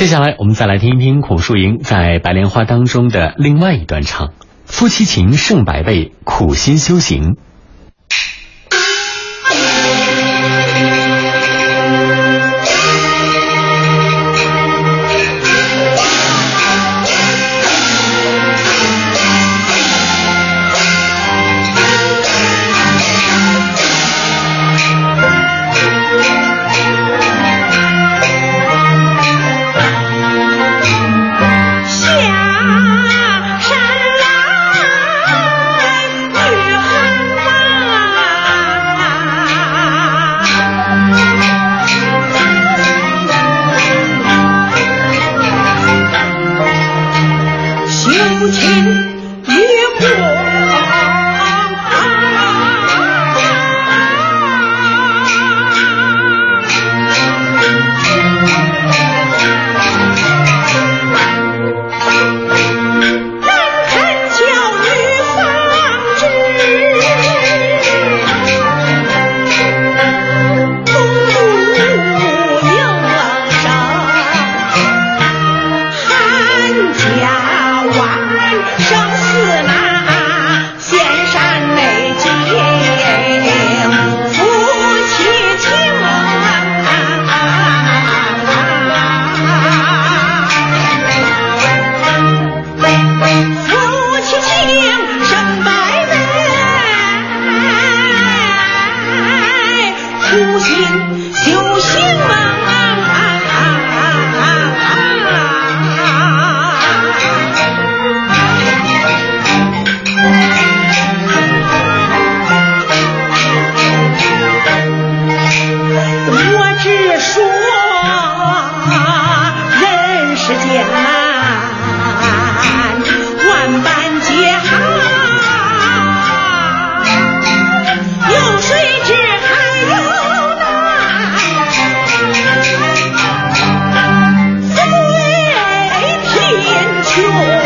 接下来我们再来听一听孔树英在《白莲花》当中的另外一段唱：夫妻情胜百倍，苦心修行。娶